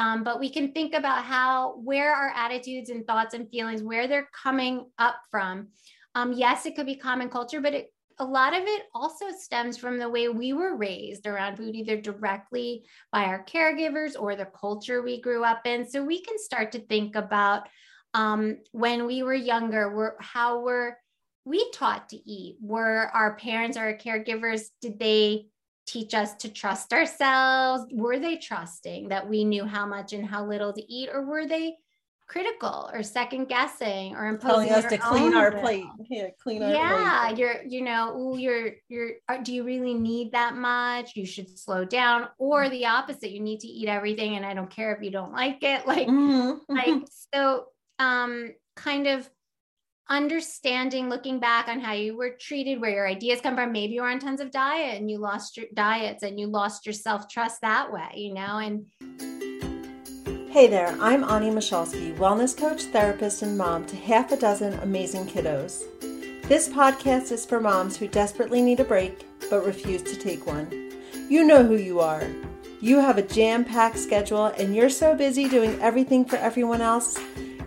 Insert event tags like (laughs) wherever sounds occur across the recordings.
Um, but we can think about how, where our attitudes and thoughts and feelings, where they're coming up from. Um, yes, it could be common culture, but it, a lot of it also stems from the way we were raised around food, either directly by our caregivers or the culture we grew up in. So we can start to think about um, when we were younger, were, how were we taught to eat? Were our parents or our caregivers, did they teach us to trust ourselves? Were they trusting that we knew how much and how little to eat, or were they critical or second guessing or imposing telling us to clean our will? plate? Yeah, clean our yeah, plate. you're you know, ooh, you're you're. Uh, do you really need that much? You should slow down, or the opposite. You need to eat everything, and I don't care if you don't like it. (laughs) Like, mm-hmm. like (laughs) so. Um, kind of understanding looking back on how you were treated where your ideas come from. Maybe you were on tons of diet and you lost your diets and you lost your self-trust that way you know and hey there i'm ani michalski wellness coach therapist and mom to half a dozen amazing kiddos. This podcast is for moms who desperately need a break but refuse to take one. You know who you are. You have a jam-packed schedule and you're so busy doing everything for everyone else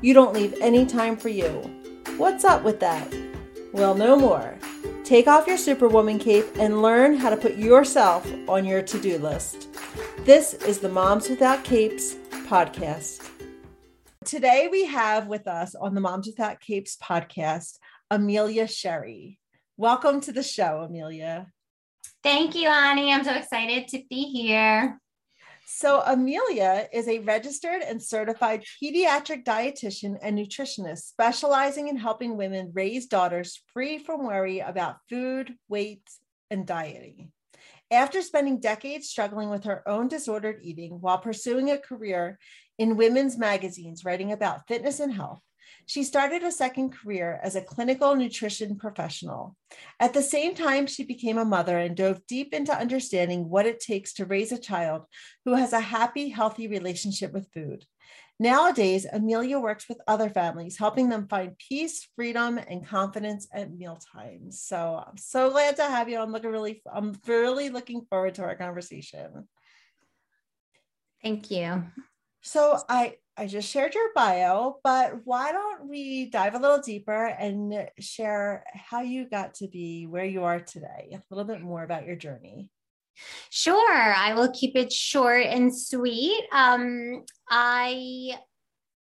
you don't leave any time for you What's up with that? Well, no more. Take off your Superwoman cape and learn how to put yourself on your to do list. This is the Moms Without Capes podcast. Today we have with us on the Moms Without Capes podcast Amelia Sherry. Welcome to the show, Amelia. Thank you, Ani. I'm so excited to be here. So, Amelia is a registered and certified pediatric dietitian and nutritionist specializing in helping women raise daughters free from worry about food, weight, and dieting. After spending decades struggling with her own disordered eating while pursuing a career in women's magazines writing about fitness and health, she started a second career as a clinical nutrition professional. At the same time, she became a mother and dove deep into understanding what it takes to raise a child who has a happy, healthy relationship with food. Nowadays, Amelia works with other families, helping them find peace, freedom, and confidence at mealtimes. So I'm so glad to have you. I'm looking really, I'm really looking forward to our conversation. Thank you. So I I just shared your bio, but why don't we dive a little deeper and share how you got to be where you are today? A little bit more about your journey. Sure, I will keep it short and sweet. Um, I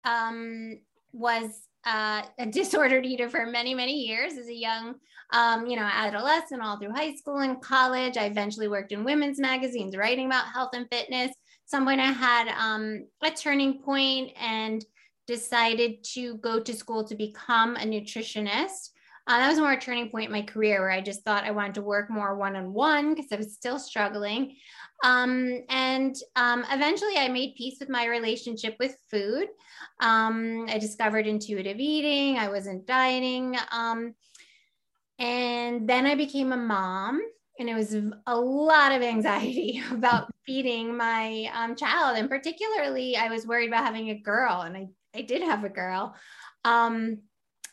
um, was uh, a (laughs) disordered eater for many, many years as a young, um, you know, adolescent, all through high school and college. I eventually worked in women's magazines, writing about health and fitness some point I had um, a turning point and decided to go to school to become a nutritionist. Uh, that was more a turning point in my career where I just thought I wanted to work more one on one because I was still struggling. Um, and um, eventually I made peace with my relationship with food. Um, I discovered intuitive eating, I wasn't dieting. Um, and then I became a mom and it was a lot of anxiety (laughs) about (laughs) feeding my um, child and particularly i was worried about having a girl and i, I did have a girl um,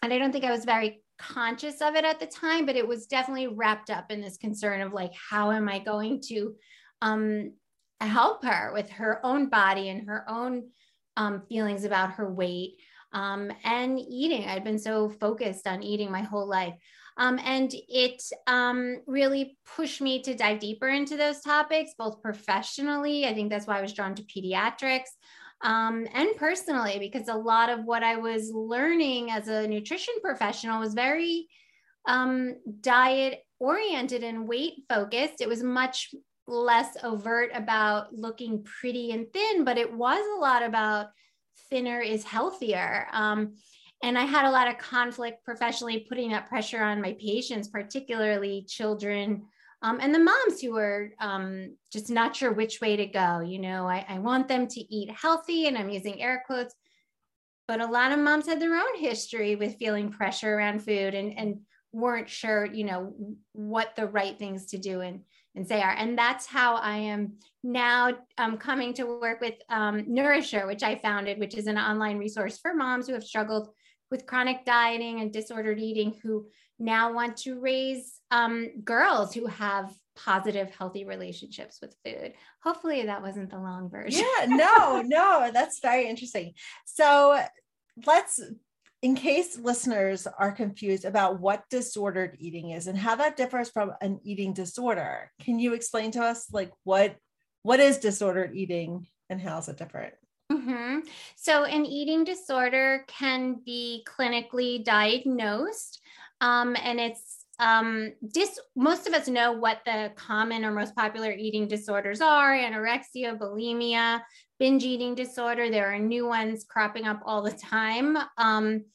and i don't think i was very conscious of it at the time but it was definitely wrapped up in this concern of like how am i going to um, help her with her own body and her own um, feelings about her weight? Um, and eating. I'd been so focused on eating my whole life um, and it um, really pushed me to dive deeper into those topics, both professionally. I think that's why I was drawn to pediatrics. Um, and personally, because a lot of what I was learning as a nutrition professional was very um, diet oriented and weight focused. It was much less overt about looking pretty and thin, but it was a lot about thinner is healthier. Um, and I had a lot of conflict professionally, putting that pressure on my patients, particularly children um, and the moms who were um, just not sure which way to go. You know, I, I want them to eat healthy, and I'm using air quotes, but a lot of moms had their own history with feeling pressure around food and, and weren't sure, you know, what the right things to do and, and say are. And that's how I am now um, coming to work with um, Nourisher, which I founded, which is an online resource for moms who have struggled with chronic dieting and disordered eating who now want to raise um, girls who have positive, healthy relationships with food. Hopefully, that wasn't the long version. Yeah, no, (laughs) no, that's very interesting. So let's, in case listeners are confused about what disordered eating is and how that differs from an eating disorder, can you explain to us like what what is disordered eating and how is it different? Mm-hmm. So, an eating disorder can be clinically diagnosed, um, and it's um, dis- most of us know what the common or most popular eating disorders are anorexia, bulimia, binge eating disorder. There are new ones cropping up all the time. Um,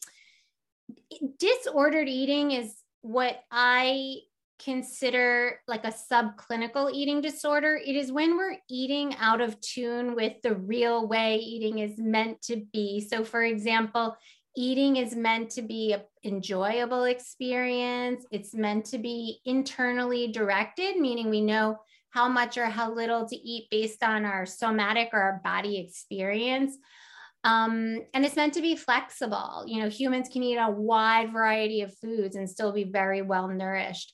disordered eating is what I consider like a subclinical eating disorder. It is when we're eating out of tune with the real way eating is meant to be. So, for example, eating is meant to be an enjoyable experience, it's meant to be internally directed, meaning we know how much or how little to eat based on our somatic or our body experience. Um, and it's meant to be flexible. You know, humans can eat a wide variety of foods and still be very well nourished.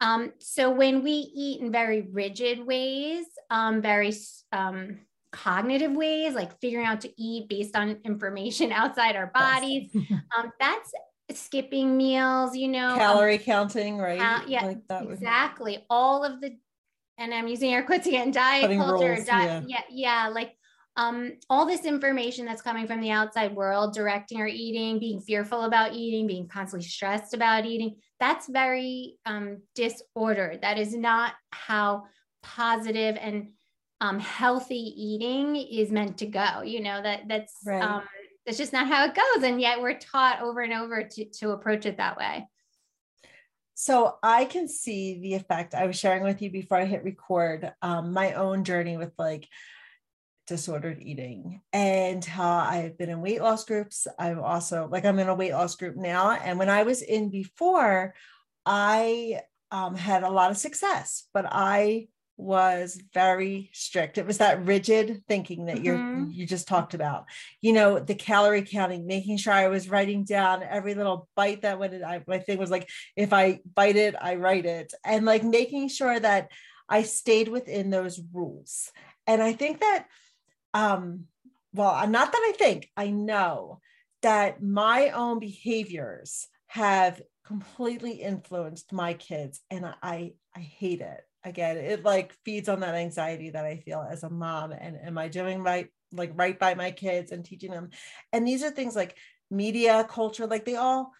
Um, so when we eat in very rigid ways, um, very um, cognitive ways, like figuring out to eat based on information (laughs) outside our bodies, (laughs) um, that's skipping meals, you know, um, calorie counting, right? Cal- yeah, like exactly. Would... All of the, and I'm using air quotes again, diet Putting culture, rules, diet, yeah. yeah, yeah, like um, all this information that's coming from the outside world, directing our eating, being fearful about eating, being constantly stressed about eating, that's very um, disordered. That is not how positive and um, healthy eating is meant to go. You know that that's right. um, that's just not how it goes, and yet we're taught over and over to to approach it that way. So I can see the effect. I was sharing with you before I hit record um, my own journey with like disordered eating and how I've been in weight loss groups. I'm also like I'm in a weight loss group now. And when I was in before, I um, had a lot of success, but I was very strict. It was that rigid thinking that mm-hmm. you you just talked about. You know, the calorie counting, making sure I was writing down every little bite that went in. I, my thing was like, if I bite it, I write it, and like making sure that I stayed within those rules. And I think that um, well, not that I think, I know that my own behaviors have completely influenced my kids and I I hate it. Again, it like feeds on that anxiety that I feel as a mom and am I doing right like right by my kids and teaching them. And these are things like media culture like they all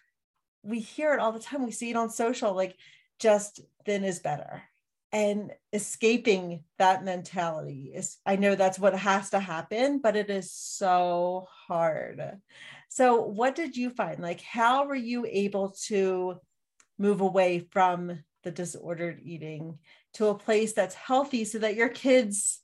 we hear it all the time. We see it on social like just thin is better and escaping that mentality is i know that's what has to happen but it is so hard. So what did you find? Like how were you able to move away from the disordered eating to a place that's healthy so that your kids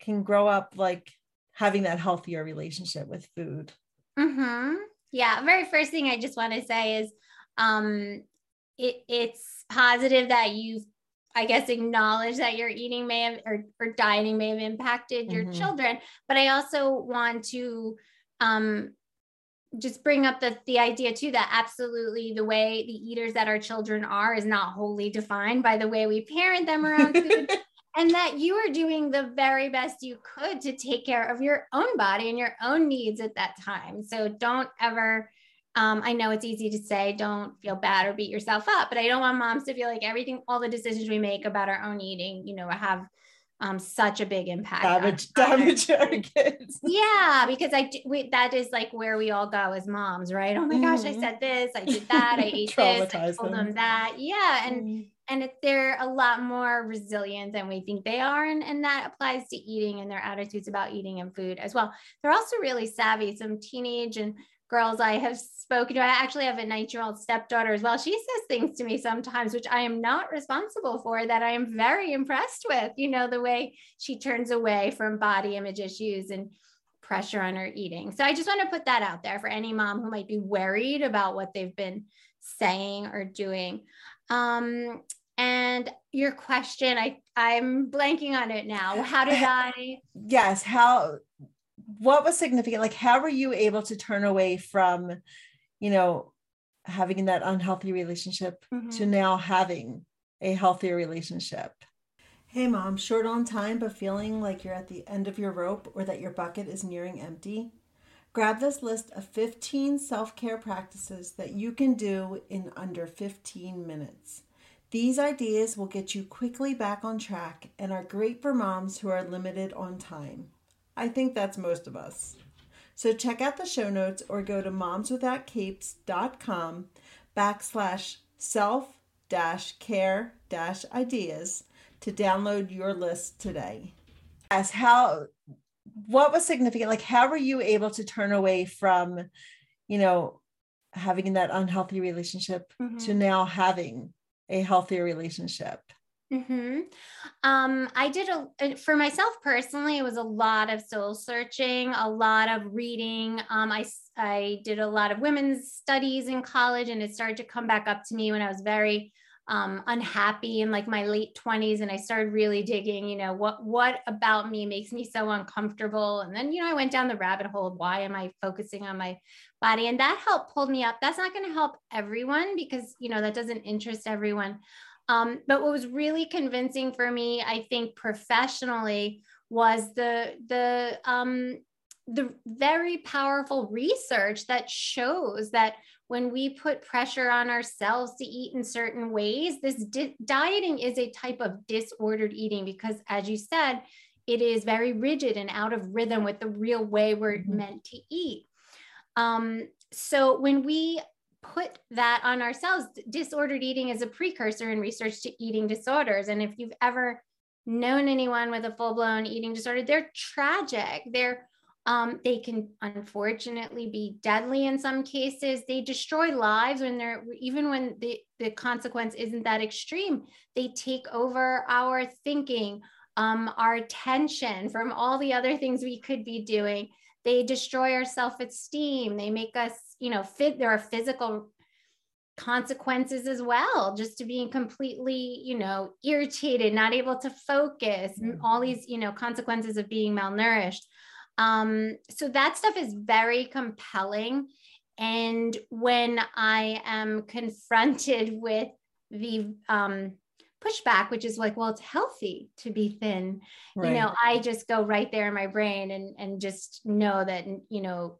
can grow up like having that healthier relationship with food? Mm-hmm. yeah very first thing i just want to say is um it, it's positive that you I guess acknowledge that your eating may have or, or dieting may have impacted your mm-hmm. children, but I also want to um, just bring up the the idea too that absolutely the way the eaters that our children are is not wholly defined by the way we parent them around (laughs) food. and that you are doing the very best you could to take care of your own body and your own needs at that time. So don't ever um, I know it's easy to say, don't feel bad or beat yourself up, but I don't want moms to feel like everything, all the decisions we make about our own eating, you know, have um, such a big impact. Damage, damage our kids. (laughs) Yeah, because I we, that is like where we all go as moms, right? Oh my mm-hmm. gosh, I said this, I did that, I (laughs) ate this, I told them. them that. Yeah, and mm-hmm. and if they're a lot more resilient than we think they are, and and that applies to eating and their attitudes about eating and food as well. They're also really savvy. Some teenage and girls I have spoken to. I actually have a 19 year old stepdaughter as well. She says things to me sometimes, which I am not responsible for, that I am very impressed with. You know, the way she turns away from body image issues and pressure on her eating. So I just want to put that out there for any mom who might be worried about what they've been saying or doing. Um, and your question, I I'm blanking on it now. How did (laughs) I? Yes, how what was significant like how were you able to turn away from you know having that unhealthy relationship mm-hmm. to now having a healthier relationship. Hey, mom, short on time, but feeling like you're at the end of your rope or that your bucket is nearing empty? Grab this list of 15 self care practices that you can do in under 15 minutes. These ideas will get you quickly back on track and are great for moms who are limited on time. I think that's most of us. So check out the show notes or go to momswithoutcapes.com backslash self dash care dash ideas to download your list today. As how what was significant? Like how were you able to turn away from, you know, having that unhealthy relationship mm-hmm. to now having a healthier relationship? Mm-hmm. Um, I did a for myself personally. It was a lot of soul searching, a lot of reading. Um, I I did a lot of women's studies in college, and it started to come back up to me when I was very um, unhappy in like my late 20s and i started really digging you know what what about me makes me so uncomfortable and then you know i went down the rabbit hole of why am i focusing on my body and that helped pull me up that's not going to help everyone because you know that doesn't interest everyone um, but what was really convincing for me i think professionally was the the um, the very powerful research that shows that when we put pressure on ourselves to eat in certain ways, this di- dieting is a type of disordered eating because, as you said, it is very rigid and out of rhythm with the real way we're mm-hmm. meant to eat. Um, so when we put that on ourselves, disordered eating is a precursor in research to eating disorders. And if you've ever known anyone with a full blown eating disorder, they're tragic. They're um, they can unfortunately be deadly in some cases. They destroy lives when they're even when the, the consequence isn't that extreme. They take over our thinking, um, our attention from all the other things we could be doing. They destroy our self-esteem. They make us, you know, fit. There are physical consequences as well just to being completely you know irritated not able to focus and all these you know consequences of being malnourished um, so that stuff is very compelling. And when I am confronted with the um, pushback, which is like, well, it's healthy to be thin, right. you know, I just go right there in my brain and and just know that you know,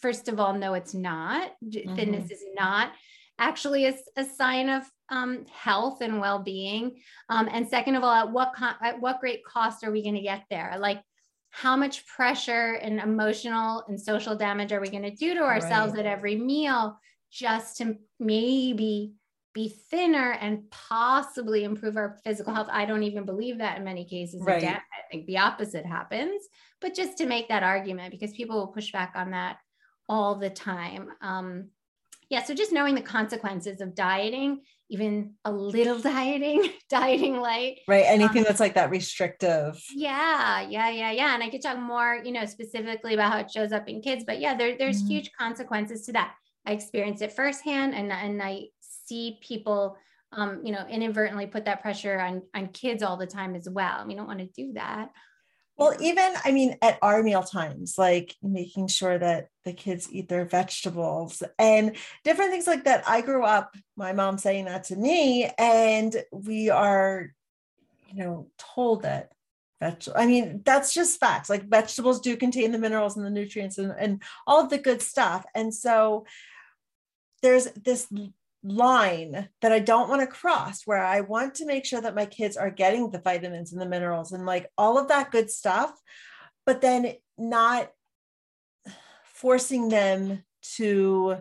first of all, no, it's not. Mm-hmm. Thinness is not actually a, a sign of um, health and well-being. Um, and second of all, at what con- at what great cost are we going to get there? Like how much pressure and emotional and social damage are we going to do to ourselves right. at every meal just to maybe be thinner and possibly improve our physical health. I don't even believe that in many cases. Right. I think the opposite happens, but just to make that argument because people will push back on that all the time. Um, yeah, so just knowing the consequences of dieting even a little (laughs) dieting, (laughs) dieting light. Right. Anything um, that's like that restrictive. Yeah. Yeah. Yeah. Yeah. And I could talk more, you know, specifically about how it shows up in kids, but yeah, there, there's mm-hmm. huge consequences to that. I experienced it firsthand and, and I see people, um, you know, inadvertently put that pressure on, on kids all the time as well. We don't want to do that. Well, even I mean, at our meal times, like making sure that the kids eat their vegetables and different things like that. I grew up, my mom saying that to me, and we are, you know, told that. I mean, that's just facts. Like vegetables do contain the minerals and the nutrients and, and all of the good stuff. And so there's this line that I don't want to cross where I want to make sure that my kids are getting the vitamins and the minerals and like all of that good stuff, but then not forcing them to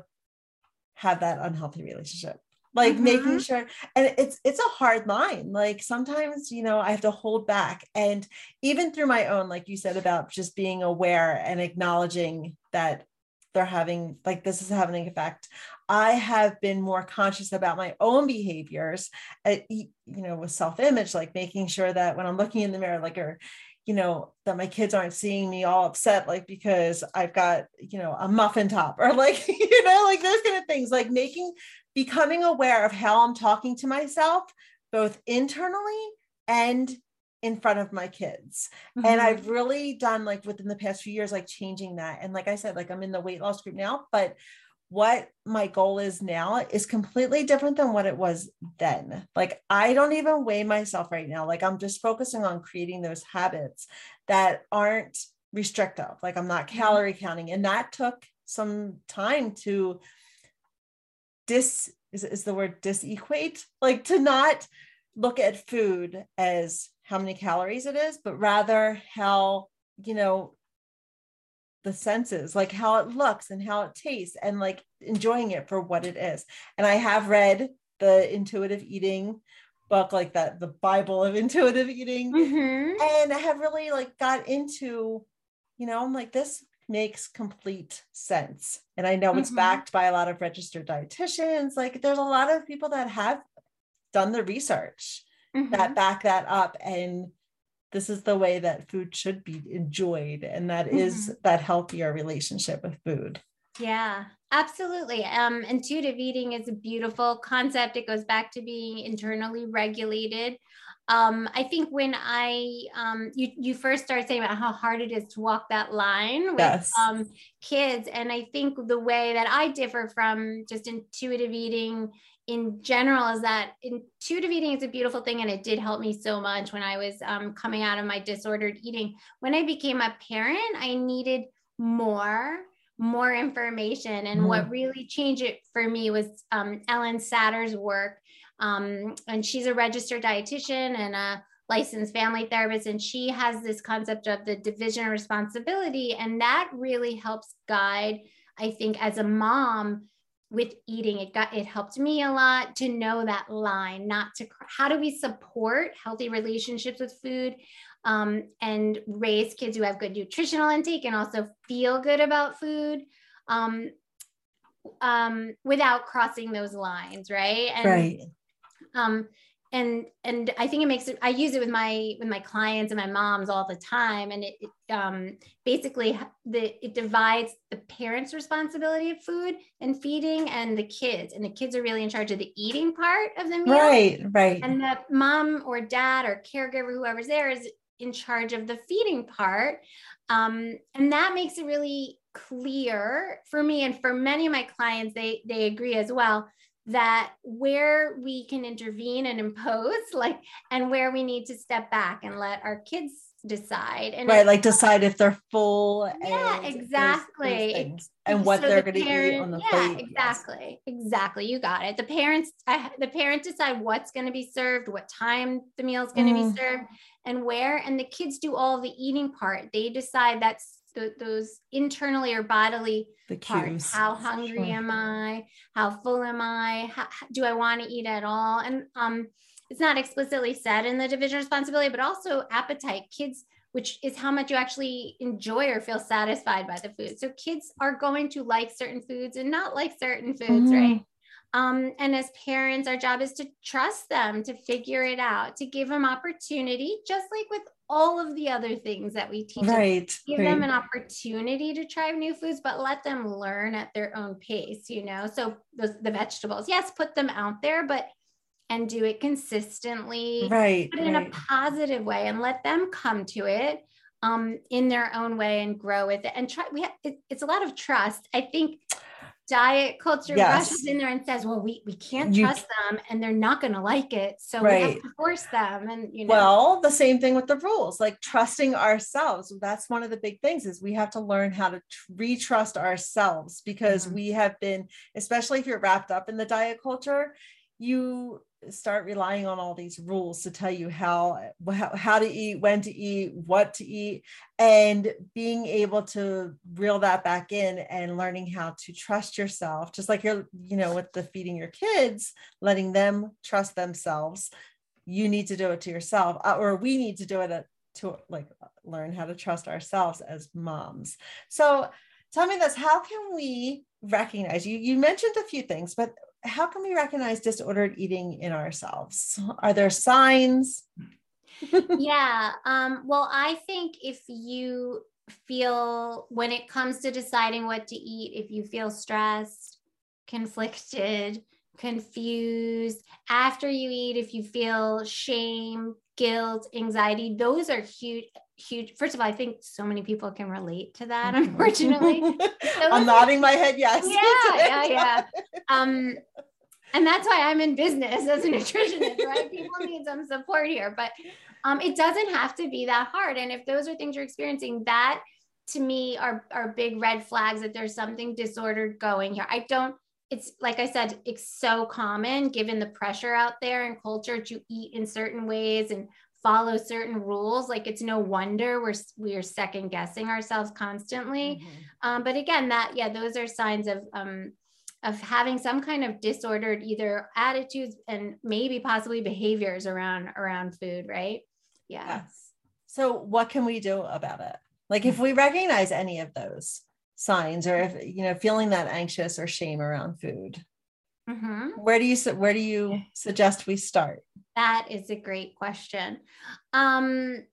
have that unhealthy relationship. Like mm-hmm. making sure and it's it's a hard line. Like sometimes you know i have to hold back. And even through my own like you said about just being aware and acknowledging that they're having like this is having an effect i have been more conscious about my own behaviors at, uh, you know with self-image like making sure that when i'm looking in the mirror like or you know that my kids aren't seeing me all upset like because i've got you know a muffin top (laughs) or like you know like those kind of things like making becoming aware of how i'm talking to myself both internally and in front of my kids. Mm-hmm. And I've really done like within the past few years, like changing that. And like I said, like I'm in the weight loss group now, but what my goal is now is completely different than what it was then. Like I don't even weigh myself right now. Like I'm just focusing on creating those habits that aren't restrictive. Like I'm not mm-hmm. calorie counting. And that took some time to dis is, is the word disequate, like to not look at food as how many calories it is, but rather how, you know, the senses, like how it looks and how it tastes, and like enjoying it for what it is. And I have read the intuitive eating book, like that, the Bible of (laughs) intuitive eating, mm-hmm. and I have really like got into, you know, I'm like, this makes complete sense. And I know mm-hmm. it's backed by a lot of registered dietitians. Like there's a lot of people that have done the research mm-hmm. that back that up and this is the way that food should be enjoyed and that mm-hmm. is that healthier relationship with food yeah absolutely um intuitive eating is a beautiful concept it goes back to being internally regulated um, I think when I um, you you first started saying about how hard it is to walk that line with yes. um, kids, and I think the way that I differ from just intuitive eating in general is that intuitive eating is a beautiful thing and it did help me so much when i was um, coming out of my disordered eating when i became a parent i needed more more information and mm. what really changed it for me was um, ellyn satter's work um, and she's a registered dietitian and a licensed family therapist and she has this concept of the division of responsibility and that really helps guide i think as a mom with eating it got it helped me a lot to know that line not to how do we support healthy relationships with food um, and raise kids who have good nutritional intake and also feel good about food um, um, without crossing those lines right? And, right. um, and and i think it makes it i use it with my with my clients and my moms all the time. And it, it um, basically the it divides the parents responsibility of food and feeding and the kids. And the kids are really in charge of the eating part of the meal. Right right. And the mom or dad or caregiver whoever's there is in charge of the feeding part. Um, and that makes it really clear for me and for many of my clients they they agree as well that where we can intervene and impose (laughs) like and where we need to step back and let our kids decide and right like decide if they're full yeah exactly those, those and what so they're the going to eat on the yeah, plate exactly yes. exactly you got it the parents uh, the parents decide what's going to be served what time the meal is going to mm. be served and where and the kids do all the eating part they decide that's the, those internally or bodily the parts. How hungry sure. am I? How full am I? How, do I want to eat at all? And um, it's not explicitly said in the division responsibility, but also appetite. Kids, which is how much you actually enjoy or feel satisfied by the food. So kids are going to like certain foods and not like certain foods, mm-hmm. right? Um, and as parents, our job is to trust them to figure it out, to give them opportunity, just like with all of the other things that we teach right, them, give right. them an opportunity to try new foods but let them learn at their own pace you know so those the vegetables yes put them out there but and do it consistently right but in right. a positive way and let them come to it um, in their own way and grow with it and try we have it, it's a lot of trust i think diet culture yes. rushes in there and says, well, we, we can't you, trust them and they're not going to like it. So right. we have to force them. And, you know, well, the same thing with the rules, like trusting ourselves. That's one of the big things is we have to learn how to retrust ourselves because mm-hmm. we have been, especially if you're wrapped up in the diet culture, you start relying on all these rules to tell you how, how how to eat when to eat what to eat and being able to reel that back in and learning how to trust yourself just like you're you know with the feeding your kids letting them trust themselves. You need to do it to yourself uh, or we need to do it to like learn how to trust ourselves as moms. So tell me this how can we recognize you you mentioned a few things but how can we recognize disordered eating in ourselves? Are there signs? (laughs) yeah. Um, well, I think if you feel, when it comes to deciding what to eat, if you feel stressed, conflicted, confused, after you eat, if you feel shame, guilt, anxiety, those are huge, huge first of all i think so many people can relate to that unfortunately. (laughs) So i'm nodding my head yes. Yeah yeah (laughs) yeah. Um and that's why i'm in business as a nutritionist right? People (laughs) need some support here but um, it doesn't have to be that hard. And if those are things you're experiencing that to me are are big red flags that there's something disordered going here. I don't it's like I said, it's so common given the pressure out there in culture to eat in certain ways and follow certain rules. Like it's no wonder we're we're second guessing ourselves constantly. Mm-hmm. Um, but again, that yeah, those are signs of um, of having some kind of disordered either attitudes and maybe possibly behaviors around around food, right? Yeah. Yes. So what can we do about it? Like if we recognize any of those, signs or if you know feeling that anxious or shame around food mm-hmm. where do you where do you suggest we start that is a great question um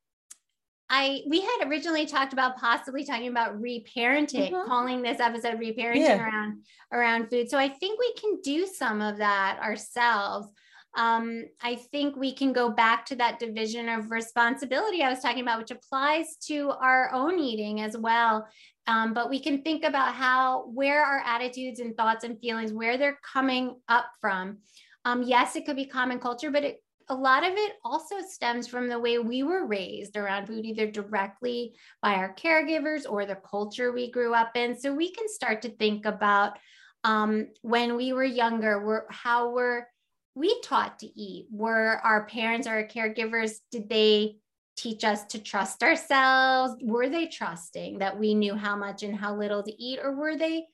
I we had originally talked about possibly talking about reparenting, mm-hmm. calling this episode reparenting yeah. around around food. So I think we can do some of that ourselves. Um, I think we can go back to that division of responsibility I was talking about, which applies to our own eating as well. Um, but we can think about how, where our attitudes and thoughts and feelings, where they're coming up from. Um, yes, it could be common culture, but it, a lot of it also stems from the way we were raised around food, either directly by our caregivers or the culture we grew up in. So we can start to think about um, when we were younger, we're, how were we taught to eat? Were our parents or our caregivers, did they teach us to trust ourselves? Were they trusting that we knew how much and how little to eat, or were they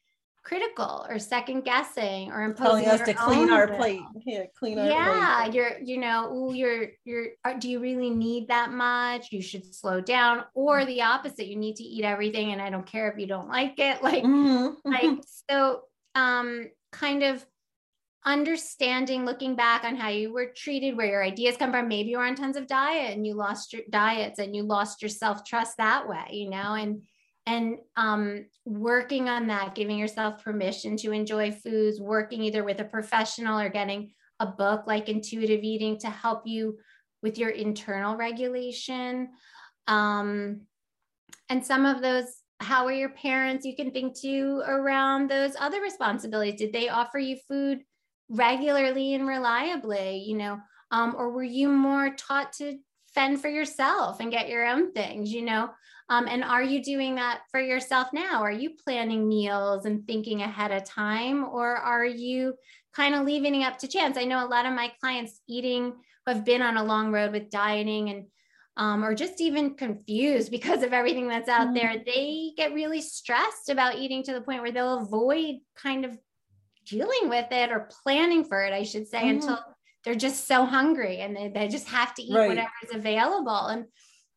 critical or second guessing or imposing telling us to clean our plate? Yeah, clean our yeah, plate. you're you know, ooh, you're you're. Uh, do you really need that much? You should slow down, or the opposite. You need to eat everything, and I don't care if you don't like it. (laughs) Like, mm-hmm. like (laughs) so. Um, kind of understanding looking back on how you were treated where your ideas come from. Maybe you were on tons of diet and you lost your diets and you lost your self-trust that way you know and and um, working on that giving yourself permission to enjoy foods working either with a professional or getting a book like intuitive eating to help you with your internal regulation. Um, and some of those how are your parents? You can think too around those other responsibilities. Did they offer you food regularly and reliably, you know, um, or were you more taught to fend for yourself and get your own things, you know? Um, and are you doing that for yourself now? Are you planning meals and thinking ahead of time, or are you kind of leaving it up to chance? I know a lot of my clients eating who have been on a long road with dieting and um, or just even confused (laughs) because of everything that's out mm-hmm. there, they get really stressed about eating to the point where they'll avoid kind of dealing with it or planning for it, I should say, mm-hmm. until they're just so hungry and they, they just have to eat right. whatever is available. And,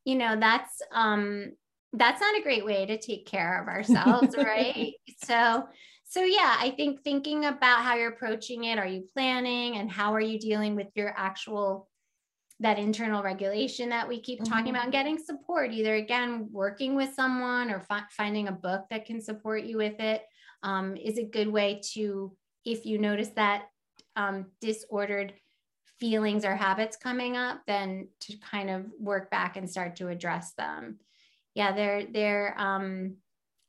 you know, that's, um, that's not a great way to take care of ourselves. (laughs) right. So, so yeah, I think thinking about how you're approaching it, are you planning and how are you dealing with your actual that internal regulation that we keep talking mm-hmm. about and getting support either again working with someone or fi- finding a book that can support you with it um, is a good way to, if you notice that um, disordered feelings or habits coming up, then to kind of work back and start to address them. Yeah, there there um,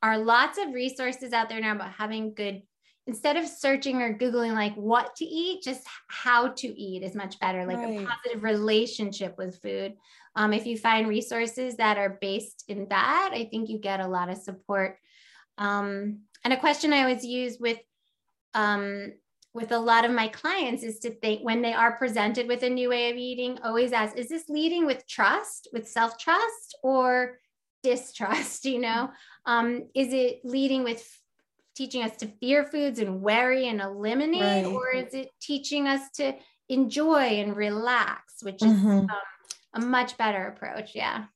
are lots of resources out there now about having good. Instead of searching or googling like what to eat, just how to eat is much better. Like right. a positive relationship with food. Um, if you find resources that are based in that, I think you get a lot of support. Um, and a question I always use with um, with a lot of my clients is to think when they are presented with a new way of eating, always ask, is this leading with trust, with self trust, or distrust? (laughs) You know, um, is it leading with teaching us to fear foods and worry and eliminate, right. or is it teaching us to enjoy and relax, which is mm-hmm. um, a much better approach? Yeah.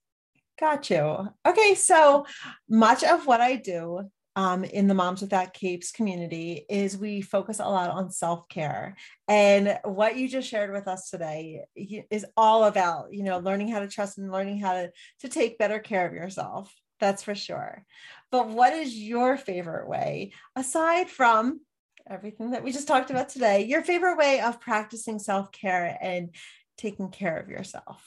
Got you. Okay, so much of what I do um, in the Moms Without Capes community is we focus a lot on self care. And what you just shared with us today is all about, you know, learning how to trust and learning how to, to take better care of yourself. That's for sure. But what is your favorite way, aside from everything that we just talked about today, your favorite way of practicing self care and taking care of yourself?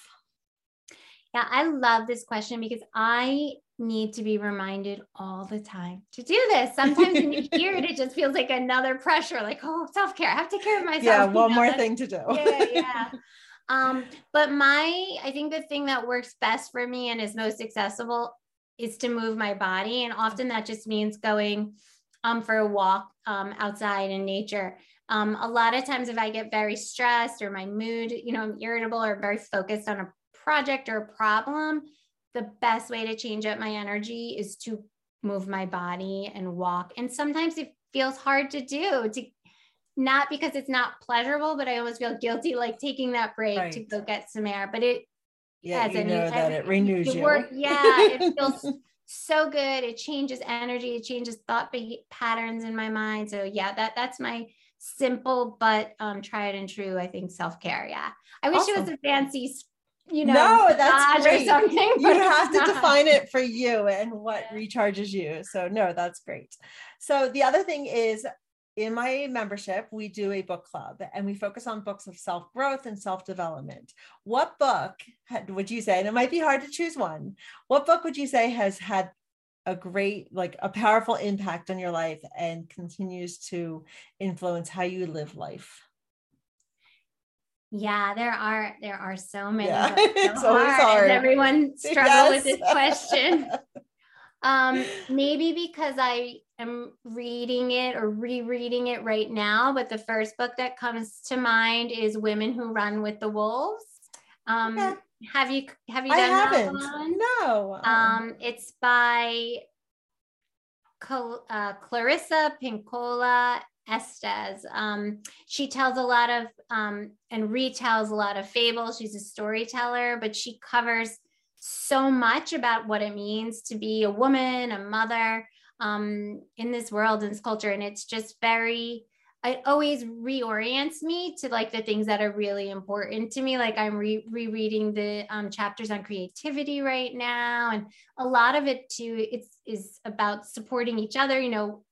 Yeah, I love this question because I need to be reminded all the time to do this. Sometimes when you hear it, it just feels like another pressure, like, oh, self care. I have to care of (laughs) myself. Yeah, one know, more thing to do. yeah, yeah. Um, but my, I think the thing that works best for me and is most accessible is to move my body. And often that just means going um, for a walk um, outside in nature. Um, a lot of times, if I get very stressed or my mood, you know, I'm irritable or very focused on a project or a problem, the best way to change up my energy is to move my body and walk. And sometimes it feels hard to do to not because it's not pleasurable, but I almost feel guilty like taking that break right. to go get some air. But it yeah, you know that it renews you. Work, yeah, it (laughs) feels so good. It changes energy, it changes thought patterns in my mind. So yeah, that that's my simple but um tried and true, I think, self-care. Yeah. I wish awesome. it was a fancy you know, no, that's great. You have to define it for you and what yeah. recharges you. So no, that's great. So the other thing is in my membership, we do a book club and we focus on books of self growth and self development. What book would you say, and it might be hard to choose one, what book would you say has had a great, like a powerful impact on your life and continues to influence how you live life? Yeah, there are there are so many. Yeah. (laughs) it's so always hard. hard. Everyone struggle yes. with this question. (laughs) um, maybe because I am reading it or rereading it right now, but the first book that comes to mind is Women Who Run with the Wolves. Um, okay. Have you have you done I haven't. that one? No. Um, it's by uh, Clarissa Pinkola Estes. Um, she tells a lot of um, and retells a lot of fables. She's a storyteller, but she covers so much about what it means to be a woman, a mother um, in this world, in this culture. And it's just very, it always reorients me to like the things that are really important to me. Like I'm re- rereading the um, chapters on creativity right now, and a lot of it too. It's is about supporting each other. You know,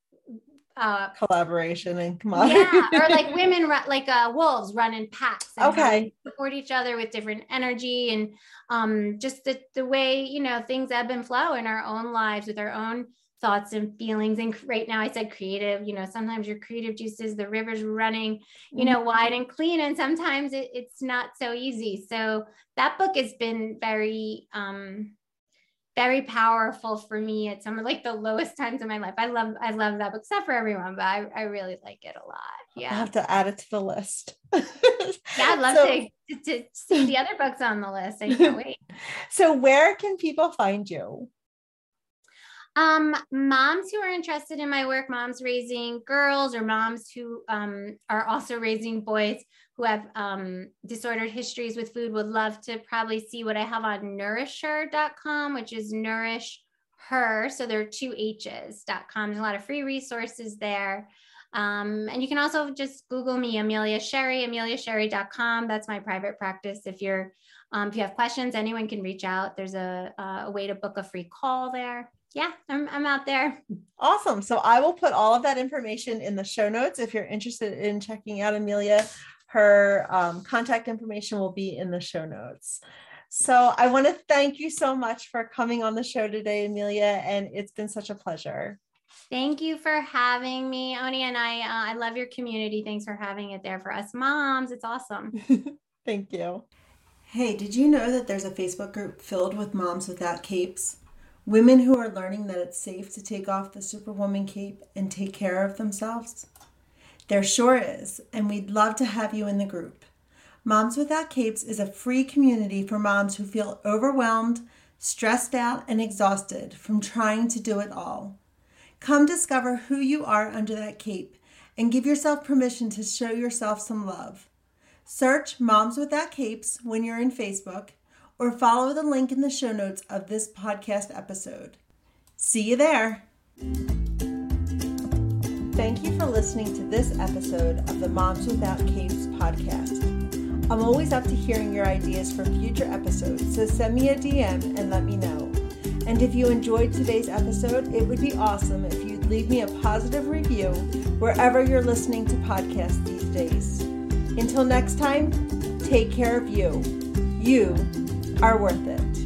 uh, collaboration and commodity. Yeah, (laughs) or like women, like uh, wolves run in packs. okay, support each other with different energy and um, just the the way you know things ebb and flow in our own lives with our own thoughts and feelings. And right now, I said creative. You know, sometimes your creative juices, the river's running, you know, wide and clean, and sometimes it, it's not so easy. So that book has been very um, very powerful for me at some of like the lowest times in my life. I love I love that book, except for everyone, but I, I really like it a lot. Yeah. I have to add it to the list. (laughs) yeah, I'd love so, to, to see the other books on the list. I can't (laughs) wait. So where can people find you? Um, moms who are interested in my work, moms raising girls or moms who um, are also raising boys who have um, disordered histories with food would love to probably see what I have on nourisher.com, which is nourish her. So there are two H's.com. There's a lot of free resources there. Um, and you can also just Google me, Amelia Sherry, ameliasherry.com. That's my private practice. If you're, um, if you have questions, anyone can reach out. There's a, a way to book a free call there. Yeah, I'm, I'm out there. Awesome. So I will put all of that information in the show notes. If you're interested in checking out Amelia, her um, contact information will be in the show notes. So I want to thank you so much for coming on the show today, Amelia, and it's been such a pleasure. Thank you for having me, Ani, and I. Uh, I love your community. Thanks for having it there for us moms. It's awesome. (laughs) thank you. Hey, did you know that there's a Facebook group filled with moms without capes? Women who are learning that it's safe to take off the Superwoman cape and take care of themselves? There sure is, and we'd love to have you in the group. Moms Without Capes is a free community for moms who feel overwhelmed, stressed out, and exhausted from trying to do it all. Come discover who you are under that cape and give yourself permission to show yourself some love. Search Moms Without Capes when you're in Facebook or follow the link in the show notes of this podcast episode. See you there. Thank you for listening to this episode of the Moms Without Capes podcast. I'm always up to hearing your ideas for future episodes, so send me a DM and let me know. And if you enjoyed today's episode, it would be awesome if you'd leave me a positive review wherever you're listening to podcasts these days. Until next time, take care of you. You are worth it.